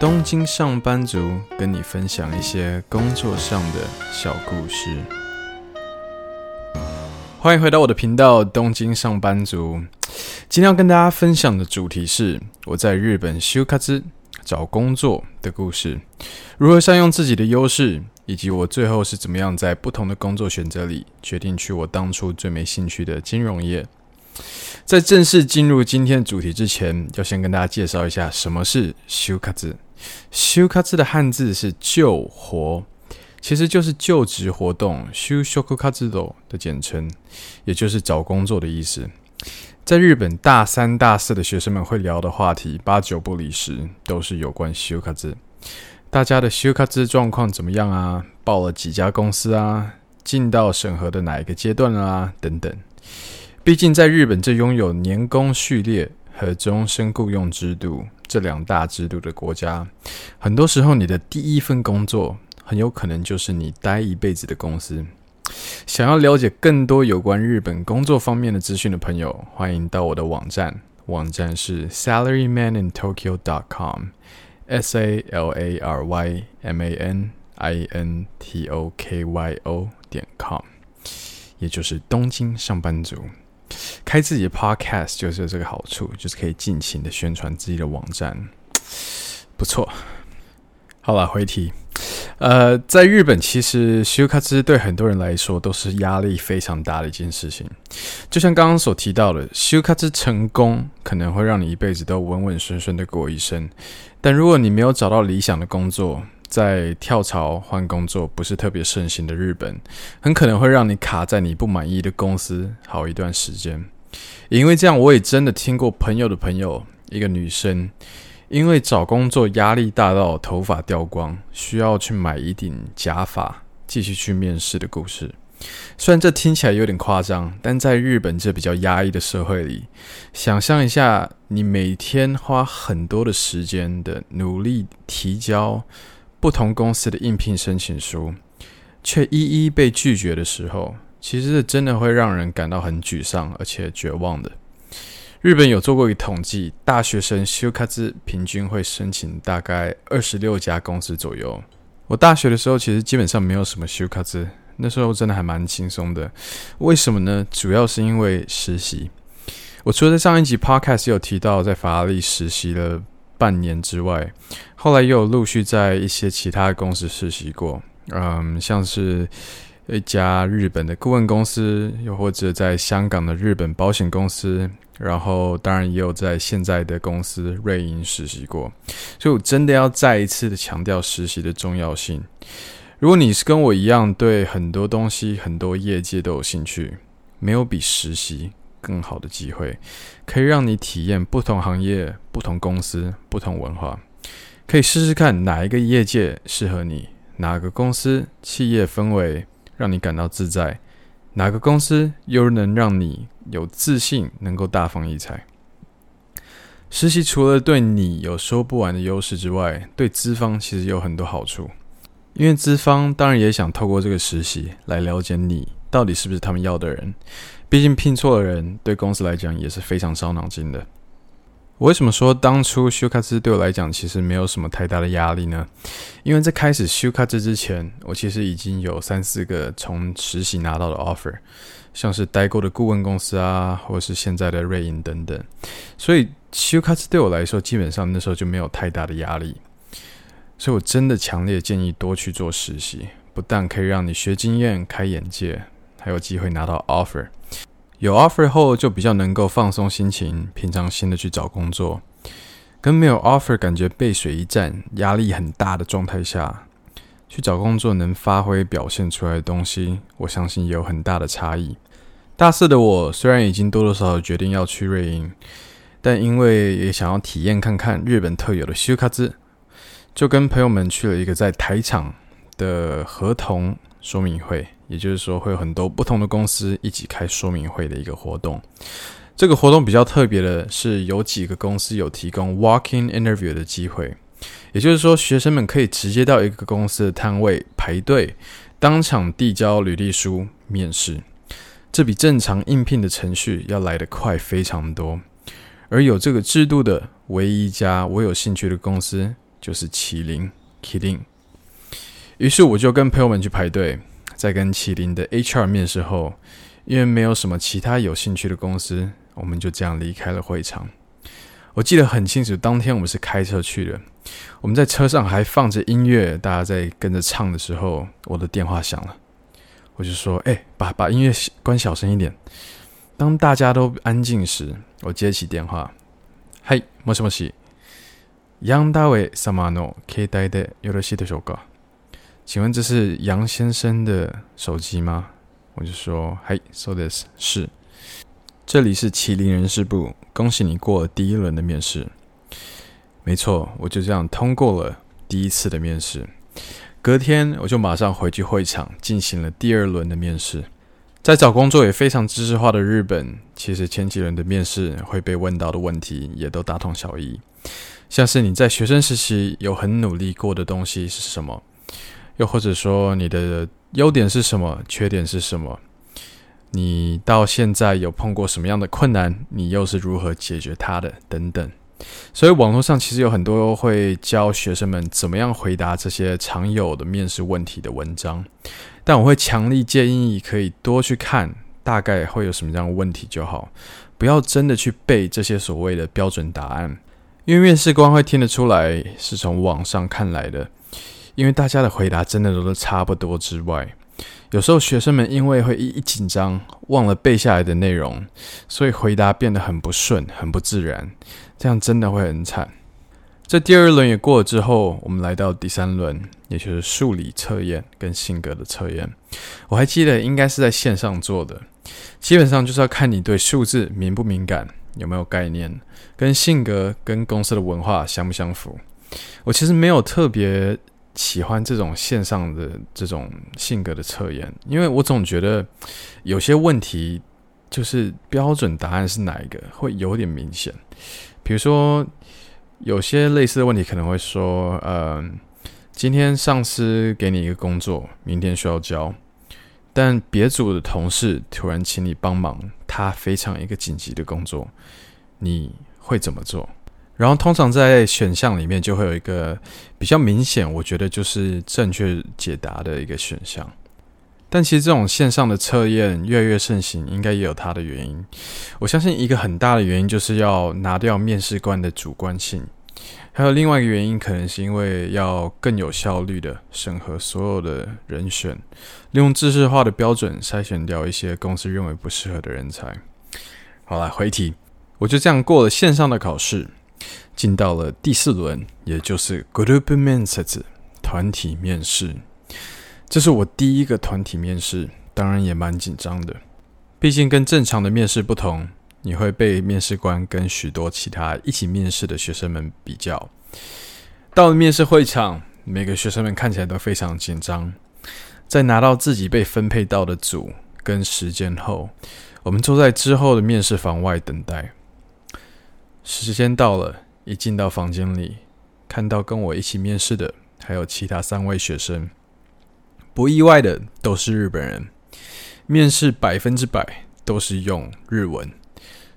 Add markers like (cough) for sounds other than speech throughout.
东京上班族跟你分享一些工作上的小故事。欢迎回到我的频道《东京上班族》。今天要跟大家分享的主题是我在日本就活找工作的故事，如何善用自己的优势，以及我最后是怎么样在不同的工作选择里决定去我当初最没兴趣的金融业。在正式进入今天的主题之前，要先跟大家介绍一下什么是就活。就活的汉字是就活，其实就是就职活动就职活动的简称，也就是找工作的意思。在日本，大三、大四的学生们会聊的话题，八九不离十，都是有关就活。大家的就活状况怎么样啊？报了几家公司啊？进到审核的哪一个阶段啊？等等。毕竟，在日本这拥有年功序列和终身雇佣制度这两大制度的国家，很多时候你的第一份工作很有可能就是你待一辈子的公司。想要了解更多有关日本工作方面的资讯的朋友，欢迎到我的网站，网站是 salarymanintokyo.com，s a l a r y m a n i n t o k y o 点 com，也就是东京上班族。开自己的 podcast 就是有这个好处，就是可以尽情的宣传自己的网站，不错。好了，回题。呃，在日本，其实就活对很多人来说都是压力非常大的一件事情。就像刚刚所提到的，就活成功可能会让你一辈子都稳稳顺顺的过一生，但如果你没有找到理想的工作，在跳槽换工作不是特别盛行的日本，很可能会让你卡在你不满意的公司好一段时间。因为这样，我也真的听过朋友的朋友，一个女生，因为找工作压力大到头发掉光，需要去买一顶假发继续去面试的故事。虽然这听起来有点夸张，但在日本这比较压抑的社会里，想象一下，你每天花很多的时间的努力提交。不同公司的应聘申请书，却一一被拒绝的时候，其实真的会让人感到很沮丧而且绝望的。日本有做过一个统计，大学生就活平均会申请大概二十六家公司左右。我大学的时候其实基本上没有什么就活，那时候真的还蛮轻松的。为什么呢？主要是因为实习。我除了在上一集 Podcast 有提到在法拉利实习了半年之外，后来又陆续在一些其他公司实习过，嗯，像是一家日本的顾问公司，又或者在香港的日本保险公司，然后当然也有在现在的公司瑞银实习过。所以我真的要再一次的强调实习的重要性。如果你是跟我一样对很多东西、很多业界都有兴趣，没有比实习更好的机会，可以让你体验不同行业、不同公司、不同文化，可以试试看哪一个业界适合你，哪个公司企业氛围让你感到自在，哪个公司又能让你有自信，能够大放异彩。实习除了对你有说不完的优势之外，对资方其实有很多好处，因为资方当然也想透过这个实习来了解你到底是不是他们要的人。毕竟聘错的人对公司来讲也是非常烧脑筋的。我为什么说当初修卡兹对我来讲其实没有什么太大的压力呢？因为在开始修卡兹之前，我其实已经有三四个从实习拿到的 offer，像是待过的顾问公司啊，或者是现在的瑞银等等。所以修卡兹对我来说，基本上那时候就没有太大的压力。所以我真的强烈建议多去做实习，不但可以让你学经验、开眼界，还有机会拿到 offer。有 offer 后，就比较能够放松心情，平常心的去找工作。跟没有 offer，感觉背水一战、压力很大的状态下，去找工作能发挥表现出来的东西，我相信也有很大的差异。大四的我虽然已经多多少少决定要去瑞银，但因为也想要体验看看日本特有的羞卡兹，就跟朋友们去了一个在台场的合同说明会。也就是说，会有很多不同的公司一起开说明会的一个活动。这个活动比较特别的是，有几个公司有提供 walk-in interview 的机会。也就是说，学生们可以直接到一个公司的摊位排队，当场递交履历书面试。这比正常应聘的程序要来得快非常多。而有这个制度的唯一一家我有兴趣的公司，就是麒麟 Kirin。于是我就跟朋友们去排队，在跟麒麟的 HR 面试后，因为没有什么其他有兴趣的公司，我们就这样离开了会场。我记得很清楚，当天我们是开车去的。我们在车上还放着音乐，大家在跟着唱的时候，我的电话响了。我就说：“哎、欸，把把音乐关小声一点。”当大家都安静时，我接起电话：“嗨，もしもし，杨大卫様の携帯でよろしいでしょうか？ 请问这是杨先生的手机吗？”我就说：“嗨，そうです，是。”这里是麒麟人事部，恭喜你过了第一轮的面试。没错，我就这样通过了第一次的面试。隔天，我就马上回去会场进行了第二轮的面试。在找工作也非常知识化的日本，其实前几轮的面试会被问到的问题也都大同小异，像是你在学生时期有很努力过的东西是什么， 又或者说你的优点是什么，缺点是什么。你到现在有碰过什么样的困难？你又是如何解决它的？等等。所以网络上其实有很多会教学生们怎么样回答这些常有的面试问题的文章，但我会强力建议可以多去看，大概会有什么样的问题就好，不要真的去背这些所谓的标准答案，因为面试官会听得出来是从网上看来的，因为大家的回答真的都是差不多之外。有时候学生们因为会一一紧张，忘了背下来的内容，所以回答变得很不顺、很不自然，这样真的会很惨。这第二轮也过了之后，我们来到第三轮，也就是数理测验跟性格的测验。我还记得应该是在线上做的，基本上就是要看你对数字敏不敏感，有没有概念，跟性格跟公司的文化相不相符。我其实没有特别。喜欢这种线上的这种性格的测验，因为我总觉得有些问题就是标准答案是哪一个会有点明显。比如说，有些类似的问题可能会说：“呃，今天上司给你一个工作，明天需要交，但别组的同事突然请你帮忙，他非常一个紧急的工作，你会怎么做？”然后通常在选项里面就会有一个比较明显，我觉得就是正确解答的一个选项。但其实这种线上的测验越来越盛行，应该也有它的原因。我相信一个很大的原因就是要拿掉面试官的主观性，还有另外一个原因可能是因为要更有效率的审核所有的人选，利用知识化的标准筛选掉一些公司认为不适合的人才。好了，回题，我就这样过了线上的考试。进到了第四轮，也就是 Group 面接，团体面试。这是我第一个团体面试，当然也蛮紧张的。毕竟跟正常的面试不同，你会被面试官跟许多其他一起面试的学生们比较。到了面试会场，每个学生们看起来都非常紧张。在拿到自己被分配到的组跟时间后，我们坐在之后的面试房外等待。时间到了。一进到房间里，看到跟我一起面试的还有其他三位学生，不意外的都是日本人。面试百分之百都是用日文，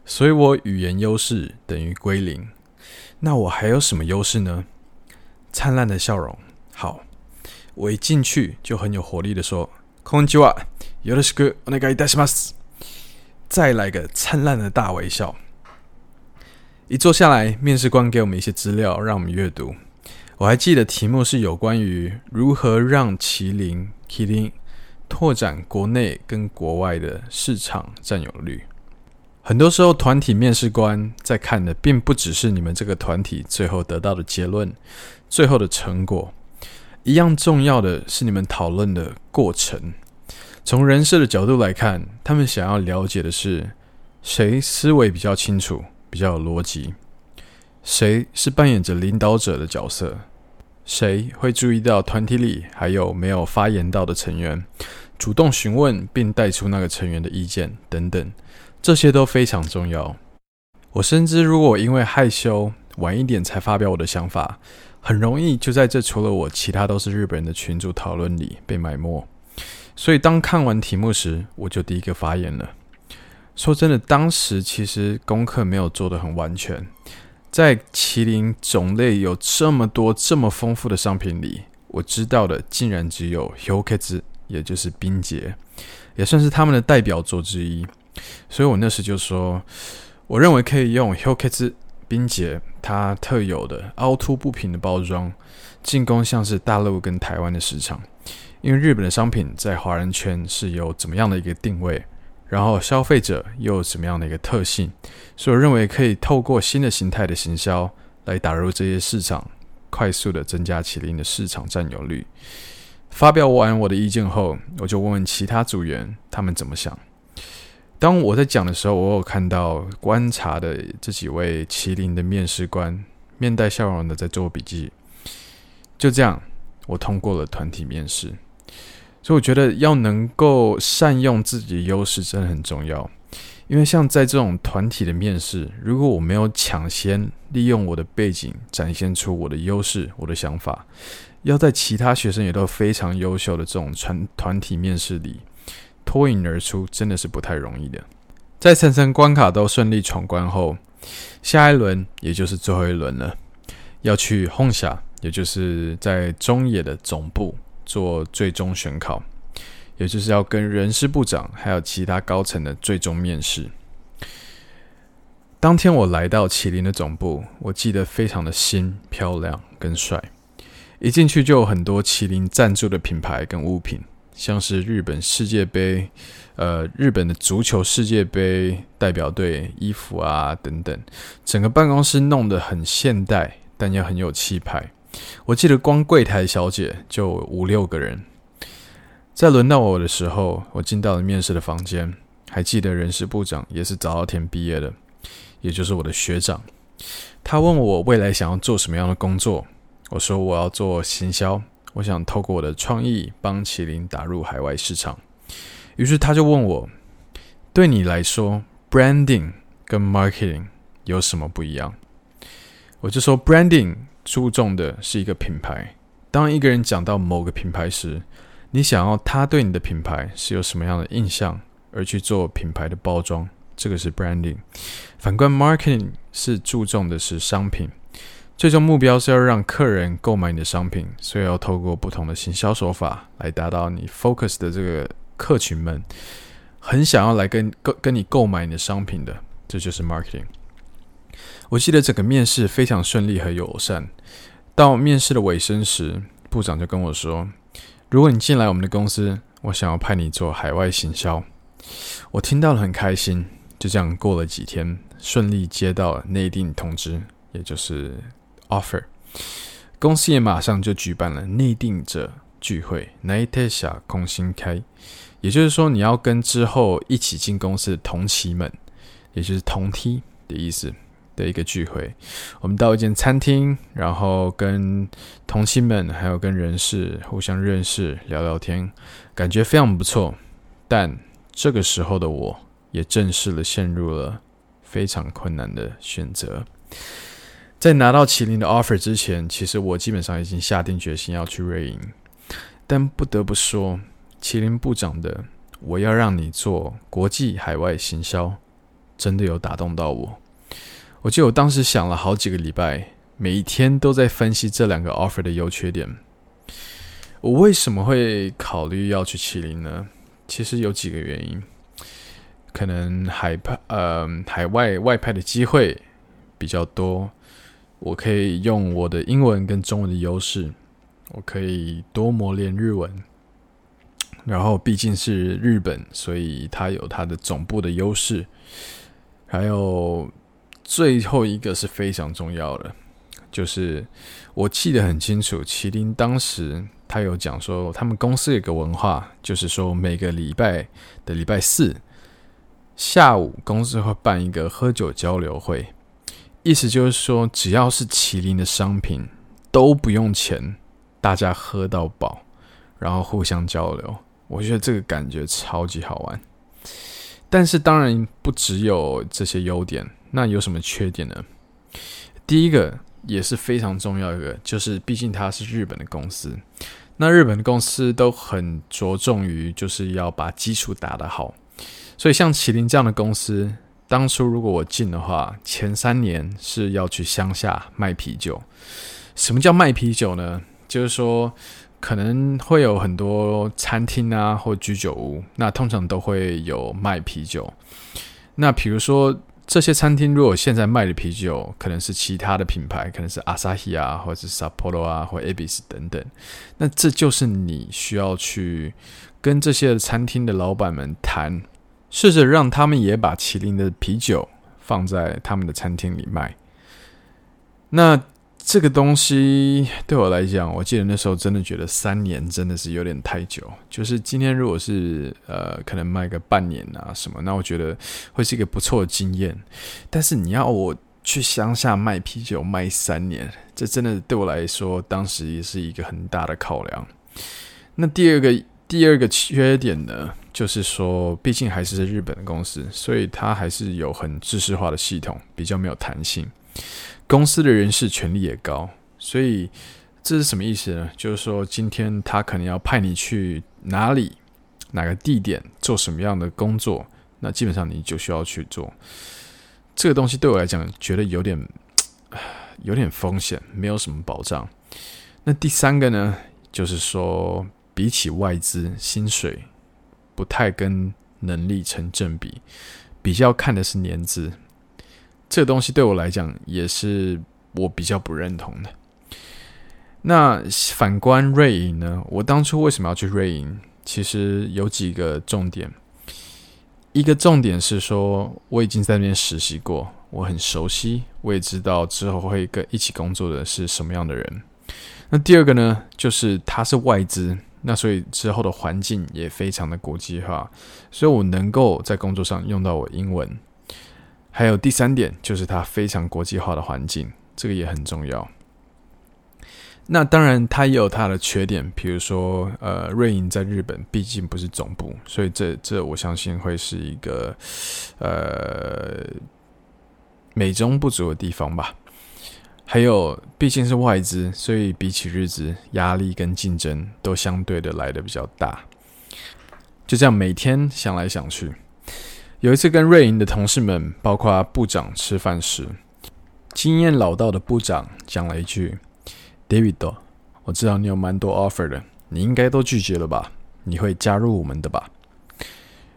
所以我语言优势等于归零。那我还有什么优势呢？灿烂的笑容。好，我一进去就很有活力的说：“こんにちは、よろしくお愿いいたします。”再来个灿烂的大微笑。 一坐下来，面试官给我们一些资料，让我们阅读。我还记得题目是有关于如何让麒麟 Kirin 拓展国内跟国外的市场占有率。很多时候，团体面试官在看的并不只是你们这个团体最后得到的结论、最后的成果，一样重要的是你们讨论的过程。从人事的角度来看，他们想要了解的是谁思维比较清楚。比较有逻辑，谁是扮演着领导者的角色？谁会注意到团体里还有没有发言到的成员，主动询问并带出那个成员的意见等等，这些都非常重要。我深知，如果因为害羞晚一点才发表我的想法，很容易就在这除了我其他都是日本人的群组讨论里被埋没。所以当看完题目时，我就第一个发言了。说真的，当时其实功课没有做得很完全，在麒麟种类有这么多、这么丰富的商品里，我知道的竟然只有 Hyokazu，也就是冰结，也算是他们的代表作之一。所以我那时就说，我认为可以用 Hyokazu 冰结它特有的凹凸不平的包装，进攻像是大陆跟台湾的市场。因为日本的商品在华人圈是有怎么样的一个定位？然后消费者又有什么样的一个特性？所以我认为可以透过新的形态的行销来打入这些市场，快速的增加麒麟的市场占有率。发表完我的意见后，我就问问其他组员他们怎么想。当我在讲的时候，我有看到观察的这几位麒麟的面试官面带笑容的在做笔记。就这样，我通过了团体面试。所以我觉得要能够善用自己的优势真的很重要，因为像在这种团体的面试，如果我没有抢先利用我的背景展现出我的优势、我的想法，要在其他学生也都非常优秀的这种团团体面试里脱颖而出，真的是不太容易的。在层层关卡都顺利闯关后，下一轮也就是最后一轮了，要去 Honsha，也就是在中野的总部。做最终选考，也就是要跟人事部长还有其他高层的最终面试。当天我来到麒麟的总部，我记得非常的新、漂亮跟帅。一进去就有很多麒麟赞助的品牌跟物品，像是日本世界杯、呃，日本的足球世界杯代表队衣服啊等等。整个办公室弄得很现代，但也很有气派。我记得光柜台小姐就五六个人。在轮到我的时候，我进到了面试的房间。还记得人事部长也是早稻田毕业的，也就是我的学长。他问我未来想要做什么样的工作，我说我要做行销，我想透过我的创意帮麒麟打入海外市场。于是他就问我，对你来说，branding 跟 marketing 有什么不一样？我就说 branding。注重的是一个品牌。当一个人讲到某个品牌时，你想要他对你的品牌是有什么样的印象，而去做品牌的包装，这个是 branding。反观 marketing 是注重的是商品，最终目标是要让客人购买你的商品，所以要透过不同的行销手法来达到你 focus 的这个客群们很想要来跟跟跟你购买你的商品的，这就是 marketing。我记得整个面试非常顺利和友善。到面试的尾声时，部长就跟我说：“如果你进来我们的公司，我想要派你做海外行销。”我听到了很开心。就这样过了几天，顺利接到了内定通知，也就是 offer。公司也马上就举办了内定者聚会，n a t e s h a 空心开。也就是说，你要跟之后一起进公司的同期们，也就是同梯的意思。的一个聚会，我们到一间餐厅，然后跟同期们还有跟人事互相认识、聊聊天，感觉非常不错。但这个时候的我，也正式的陷入了非常困难的选择。在拿到麒麟的 offer 之前，其实我基本上已经下定决心要去瑞银，但不得不说，麒麟部长的“我要让你做国际海外行销”，真的有打动到我。我记得我当时想了好几个礼拜，每一天都在分析这两个 offer 的优缺点。我为什么会考虑要去麒麟呢？其实有几个原因，可能海派呃海外外派的机会比较多，我可以用我的英文跟中文的优势，我可以多磨练日文。然后毕竟是日本，所以它有它的总部的优势，还有。最后一个是非常重要的，就是我记得很清楚，麒麟当时他有讲说，他们公司有个文化，就是说每个礼拜的礼拜四下午，公司会办一个喝酒交流会，意思就是说，只要是麒麟的商品都不用钱，大家喝到饱，然后互相交流，我觉得这个感觉超级好玩。但是当然不只有这些优点。那有什么缺点呢？第一个也是非常重要一个，就是毕竟它是日本的公司，那日本的公司都很着重于就是要把基础打得好，所以像麒麟这样的公司，当初如果我进的话，前三年是要去乡下卖啤酒。什么叫卖啤酒呢？就是说，可能会有很多餐厅啊，或居酒屋，那通常都会有卖啤酒。那比如说，这些餐厅如果现在卖的啤酒可能是其他的品牌，可能是 Asahi 啊，或者是 Sapporo 啊，或 Abis 等等。那这就是你需要去跟这些餐厅的老板们谈，试着让他们也把麒麟的啤酒放在他们的餐厅里卖。那这个东西对我来讲，我记得那时候真的觉得三年真的是有点太久。就是今天如果是呃，可能卖个半年啊什么，那我觉得会是一个不错的经验。但是你要我去乡下卖啤酒卖三年，这真的对我来说当时也是一个很大的考量。那第二个第二个缺点呢，就是说毕竟还是日本的公司，所以它还是有很制式化的系统，比较没有弹性。公司的人事权力也高，所以这是什么意思呢？就是说，今天他可能要派你去哪里、哪个地点做什么样的工作，那基本上你就需要去做。这个东西对我来讲，觉得有点 (sighs) 有点风险，没有什么保障。那第三个呢，就是说，比起外资，薪水不太跟能力成正比，比较看的是年资。这个东西对我来讲也是我比较不认同的。那反观瑞银呢？我当初为什么要去瑞银？其实有几个重点。一个重点是说，我已经在那边实习过，我很熟悉，我也知道之后会跟一起工作的是什么样的人。那第二个呢，就是它是外资，那所以之后的环境也非常的国际化，所以我能够在工作上用到我英文。还有第三点，就是它非常国际化的环境，这个也很重要。那当然，它也有它的缺点，比如说，呃，瑞银在日本毕竟不是总部，所以这这我相信会是一个呃美中不足的地方吧。还有，毕竟是外资，所以比起日资，压力跟竞争都相对的来的比较大。就这样，每天想来想去。有一次跟瑞银的同事们，包括部长吃饭时，经验老道的部长讲了一句：“David，我知道你有蛮多 offer 的，你应该都拒绝了吧？你会加入我们的吧？”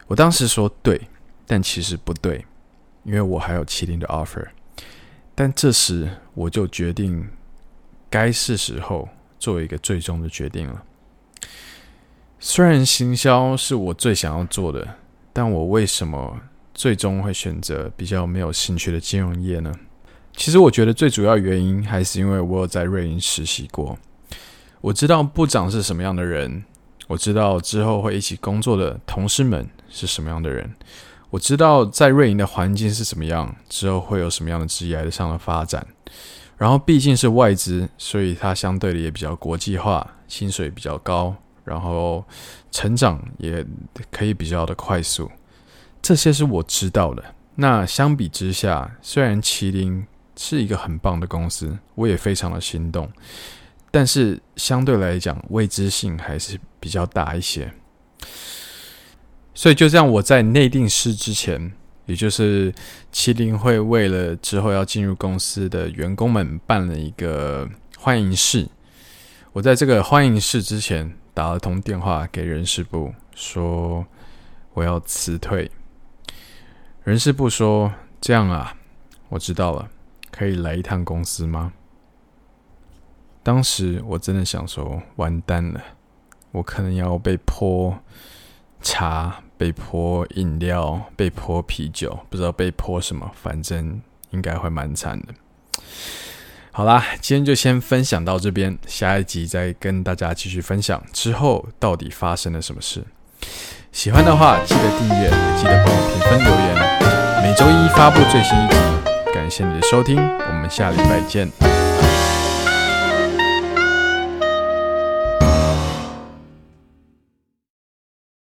我当时说对，但其实不对，因为我还有麒麟的 offer。但这时我就决定，该是时候做一个最终的决定了。虽然行销是我最想要做的。但我为什么最终会选择比较没有兴趣的金融业呢？其实我觉得最主要原因还是因为我有在瑞银实习过，我知道部长是什么样的人，我知道之后会一起工作的同事们是什么样的人，我知道在瑞银的环境是什么样，之后会有什么样的职业上的发展。然后毕竟是外资，所以它相对的也比较国际化，薪水比较高。然后成长也可以比较的快速，这些是我知道的。那相比之下，虽然麒麟是一个很棒的公司，我也非常的心动，但是相对来讲未知性还是比较大一些。所以就这样，我在内定式之前，也就是麒麟会为了之后要进入公司的员工们办了一个欢迎式。我在这个欢迎式之前。打了通电话给人事部，说我要辞退。人事部说：“这样啊，我知道了，可以来一趟公司吗？”当时我真的想说，完蛋了，我可能要被泼茶、被泼饮料、被泼啤酒，不知道被泼什么，反正应该会蛮惨的。好啦，今天就先分享到这边，下一集再跟大家继续分享之后到底发生了什么事。喜欢的话记得订阅，也记得帮我评分留言。每周一发布最新一集，感谢你的收听，我们下礼拜见。